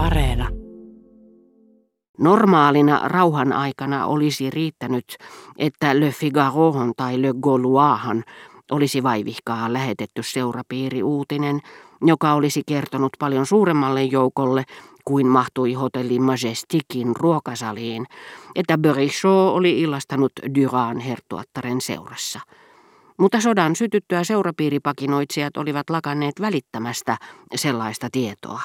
Areena. Normaalina rauhan aikana olisi riittänyt, että Le Figarohon tai Le Gauloishan olisi vaivihkaa lähetetty seurapiiriuutinen, joka olisi kertonut paljon suuremmalle joukolle kuin mahtui hotelli Majestikin ruokasaliin, että Berichot oli illastanut Duran hertuattaren seurassa. Mutta sodan sytyttyä seurapiiripakinoitsijat olivat lakanneet välittämästä sellaista tietoa.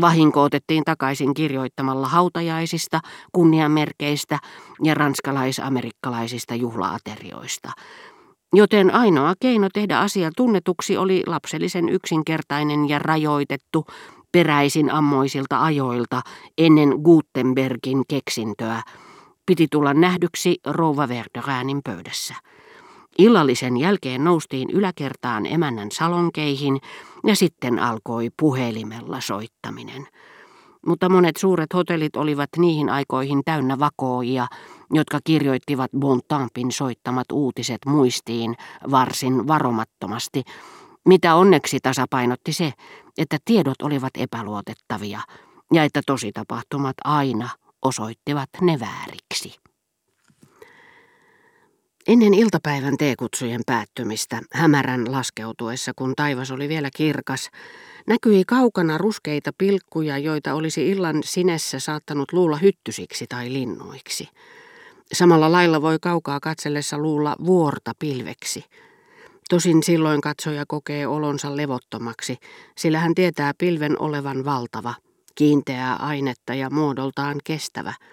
Vahinko otettiin takaisin kirjoittamalla hautajaisista, kunniamerkeistä ja ranskalais-amerikkalaisista juhlaaterioista. Joten ainoa keino tehdä asia tunnetuksi oli lapsellisen yksinkertainen ja rajoitettu peräisin ammoisilta ajoilta ennen Gutenbergin keksintöä. Piti tulla nähdyksi rouva Verderäänin pöydässä. Illallisen jälkeen noustiin yläkertaan emännän salonkeihin ja sitten alkoi puhelimella soittaminen. Mutta monet suuret hotellit olivat niihin aikoihin täynnä vakooja, jotka kirjoittivat Bontampin soittamat uutiset muistiin varsin varomattomasti, mitä onneksi tasapainotti se, että tiedot olivat epäluotettavia ja että tositapahtumat aina osoittivat ne vääriksi. Ennen iltapäivän teekutsujen päättymistä, hämärän laskeutuessa, kun taivas oli vielä kirkas, näkyi kaukana ruskeita pilkkuja, joita olisi illan sinessä saattanut luulla hyttysiksi tai linnuiksi. Samalla lailla voi kaukaa katsellessa luulla vuorta pilveksi. Tosin silloin katsoja kokee olonsa levottomaksi, sillä hän tietää pilven olevan valtava, kiinteää ainetta ja muodoltaan kestävä –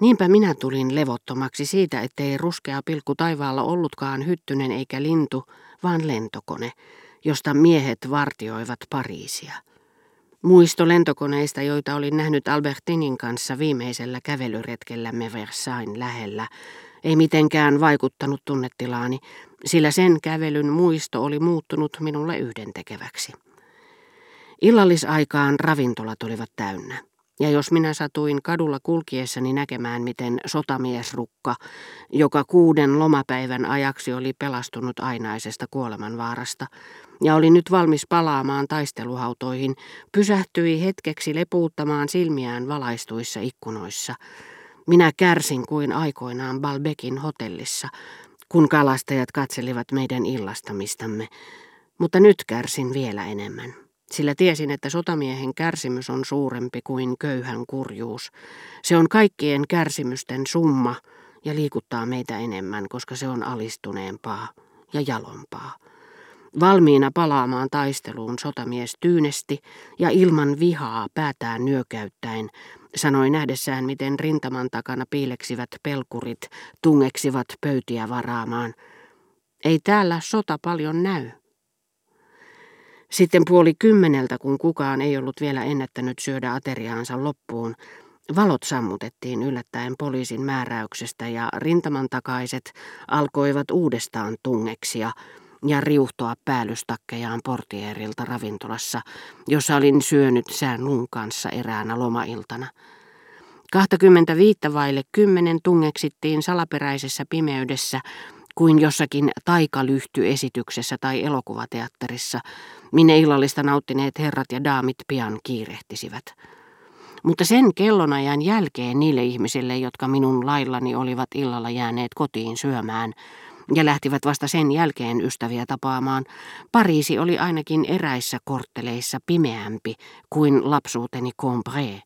Niinpä minä tulin levottomaksi siitä, ettei ruskea pilkku taivaalla ollutkaan hyttynen eikä lintu, vaan lentokone, josta miehet vartioivat Pariisia. Muisto lentokoneista, joita olin nähnyt Albertinin kanssa viimeisellä kävelyretkellämme Versailles lähellä, ei mitenkään vaikuttanut tunnetilaani, sillä sen kävelyn muisto oli muuttunut minulle yhdentekeväksi. Illallisaikaan ravintolat olivat täynnä. Ja jos minä satuin kadulla kulkiessani näkemään, miten sotamiesrukka, joka kuuden lomapäivän ajaksi oli pelastunut ainaisesta kuolemanvaarasta ja oli nyt valmis palaamaan taisteluhautoihin, pysähtyi hetkeksi lepuuttamaan silmiään valaistuissa ikkunoissa. Minä kärsin kuin aikoinaan Balbekin hotellissa, kun kalastajat katselivat meidän illastamistamme, mutta nyt kärsin vielä enemmän sillä tiesin, että sotamiehen kärsimys on suurempi kuin köyhän kurjuus. Se on kaikkien kärsimysten summa ja liikuttaa meitä enemmän, koska se on alistuneempaa ja jalompaa. Valmiina palaamaan taisteluun sotamies tyynesti ja ilman vihaa päätään nyökäyttäen, sanoi nähdessään, miten rintaman takana piileksivät pelkurit tungeksivat pöytiä varaamaan. Ei täällä sota paljon näy. Sitten puoli kymmeneltä, kun kukaan ei ollut vielä ennättänyt syödä ateriaansa loppuun, valot sammutettiin yllättäen poliisin määräyksestä ja rintaman takaiset alkoivat uudestaan tungeksia ja riuhtoa päällystakkejaan portierilta ravintolassa, jossa olin syönyt sään luun kanssa eräänä lomailtana. 25 vaille kymmenen tungeksittiin salaperäisessä pimeydessä kuin jossakin taikalyhtyesityksessä tai elokuvateatterissa, minne illallista nauttineet herrat ja daamit pian kiirehtisivät. Mutta sen kellonajan jälkeen niille ihmisille, jotka minun laillani olivat illalla jääneet kotiin syömään, ja lähtivät vasta sen jälkeen ystäviä tapaamaan, Pariisi oli ainakin eräissä kortteleissa pimeämpi kuin lapsuuteni Combré.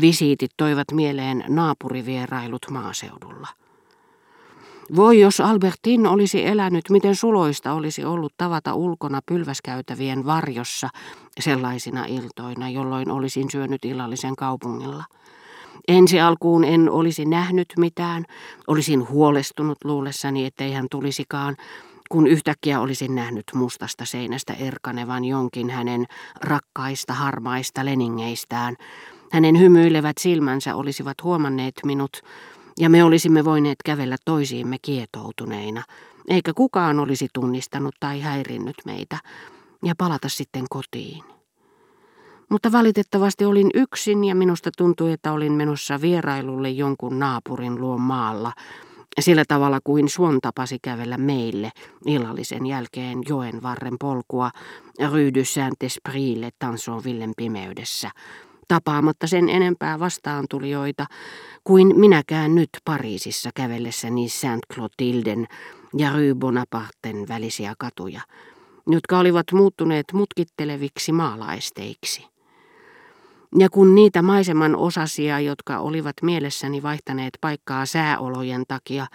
Visiitit toivat mieleen naapurivierailut maaseudulla. Voi jos Albertin olisi elänyt, miten suloista olisi ollut tavata ulkona pylväskäytävien varjossa sellaisina iltoina, jolloin olisin syönyt illallisen kaupungilla. Ensi alkuun en olisi nähnyt mitään, olisin huolestunut luulessani, ettei hän tulisikaan, kun yhtäkkiä olisin nähnyt mustasta seinästä erkanevan jonkin hänen rakkaista harmaista leningeistään. Hänen hymyilevät silmänsä olisivat huomanneet minut, ja me olisimme voineet kävellä toisiimme kietoutuneina, eikä kukaan olisi tunnistanut tai häirinnyt meitä, ja palata sitten kotiin. Mutta valitettavasti olin yksin ja minusta tuntui, että olin menossa vierailulle jonkun naapurin luon maalla, sillä tavalla kuin Suon tapasi kävellä meille illallisen jälkeen joen varren polkua Rue du Saint-Esprille pimeydessä, tapaamatta sen enempää vastaantulijoita kuin minäkään nyt Pariisissa kävellessäni Saint-Clotilden ja Rue Bonaparten välisiä katuja, jotka olivat muuttuneet mutkitteleviksi maalaisteiksi. Ja kun niitä maiseman osasia, jotka olivat mielessäni vaihtaneet paikkaa sääolojen takia,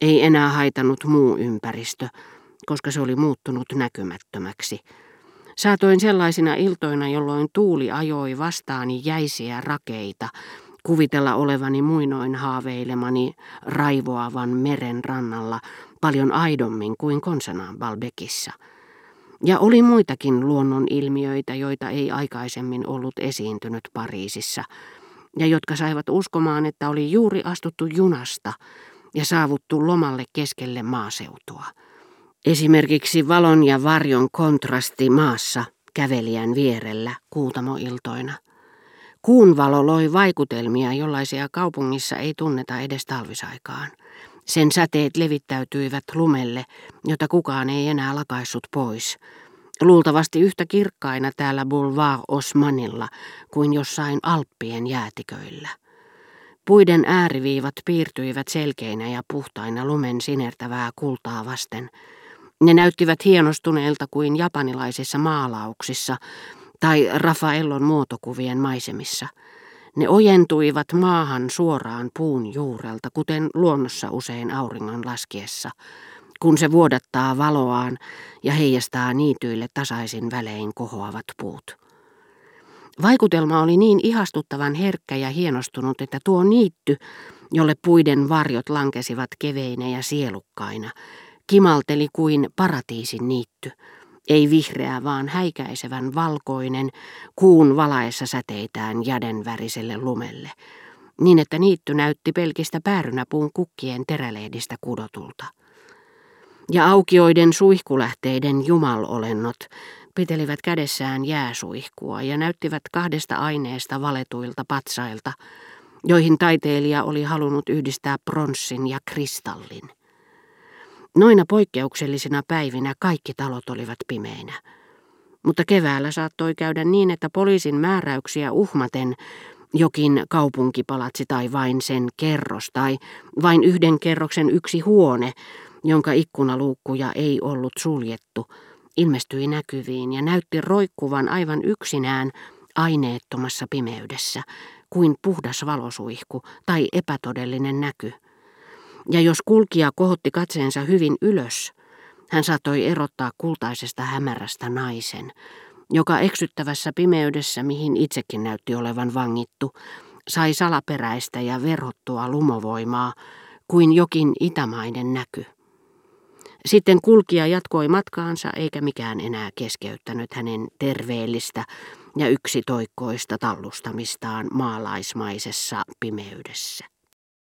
ei enää haitanut muu ympäristö, koska se oli muuttunut näkymättömäksi. Saatoin sellaisina iltoina, jolloin tuuli ajoi vastaani jäisiä rakeita, kuvitella olevani muinoin haaveilemani raivoavan meren rannalla paljon aidommin kuin konsanaan Balbekissa. Ja oli muitakin luonnon ilmiöitä, joita ei aikaisemmin ollut esiintynyt Pariisissa, ja jotka saivat uskomaan, että oli juuri astuttu junasta ja saavuttu lomalle keskelle maaseutua. Esimerkiksi valon ja varjon kontrasti maassa kävelijän vierellä kuutamoiltoina. Kuun valo loi vaikutelmia, jollaisia kaupungissa ei tunneta edes talvisaikaan. Sen säteet levittäytyivät lumelle, jota kukaan ei enää lakaissut pois. Luultavasti yhtä kirkkaina täällä Boulevard Osmanilla kuin jossain Alppien jäätiköillä. Puiden ääriviivat piirtyivät selkeinä ja puhtaina lumen sinertävää kultaa vasten. Ne näyttivät hienostuneilta kuin japanilaisissa maalauksissa tai Rafaellon muotokuvien maisemissa. Ne ojentuivat maahan suoraan puun juurelta, kuten luonnossa usein auringon laskiessa, kun se vuodattaa valoaan ja heijastaa niityille tasaisin välein kohoavat puut. Vaikutelma oli niin ihastuttavan herkkä ja hienostunut, että tuo niitty, jolle puiden varjot lankesivat keveinä ja sielukkaina, kimalteli kuin paratiisin niitty, ei vihreä, vaan häikäisevän valkoinen, kuun valaessa säteitään jäden väriselle lumelle, niin että niitty näytti pelkistä päärynäpuun kukkien terälehdistä kudotulta. Ja aukioiden suihkulähteiden jumalolennot pitelivät kädessään jääsuihkua ja näyttivät kahdesta aineesta valetuilta patsailta, joihin taiteilija oli halunnut yhdistää pronssin ja kristallin. Noina poikkeuksellisina päivinä kaikki talot olivat pimeinä. Mutta keväällä saattoi käydä niin, että poliisin määräyksiä uhmaten jokin kaupunkipalatsi tai vain sen kerros tai vain yhden kerroksen yksi huone, jonka ikkunaluukkuja ei ollut suljettu, ilmestyi näkyviin ja näytti roikkuvan aivan yksinään aineettomassa pimeydessä, kuin puhdas valosuihku tai epätodellinen näky ja jos kulkija kohotti katseensa hyvin ylös, hän saattoi erottaa kultaisesta hämärästä naisen, joka eksyttävässä pimeydessä, mihin itsekin näytti olevan vangittu, sai salaperäistä ja verhottua lumovoimaa kuin jokin itämainen näky. Sitten kulkija jatkoi matkaansa eikä mikään enää keskeyttänyt hänen terveellistä ja yksitoikkoista tallustamistaan maalaismaisessa pimeydessä.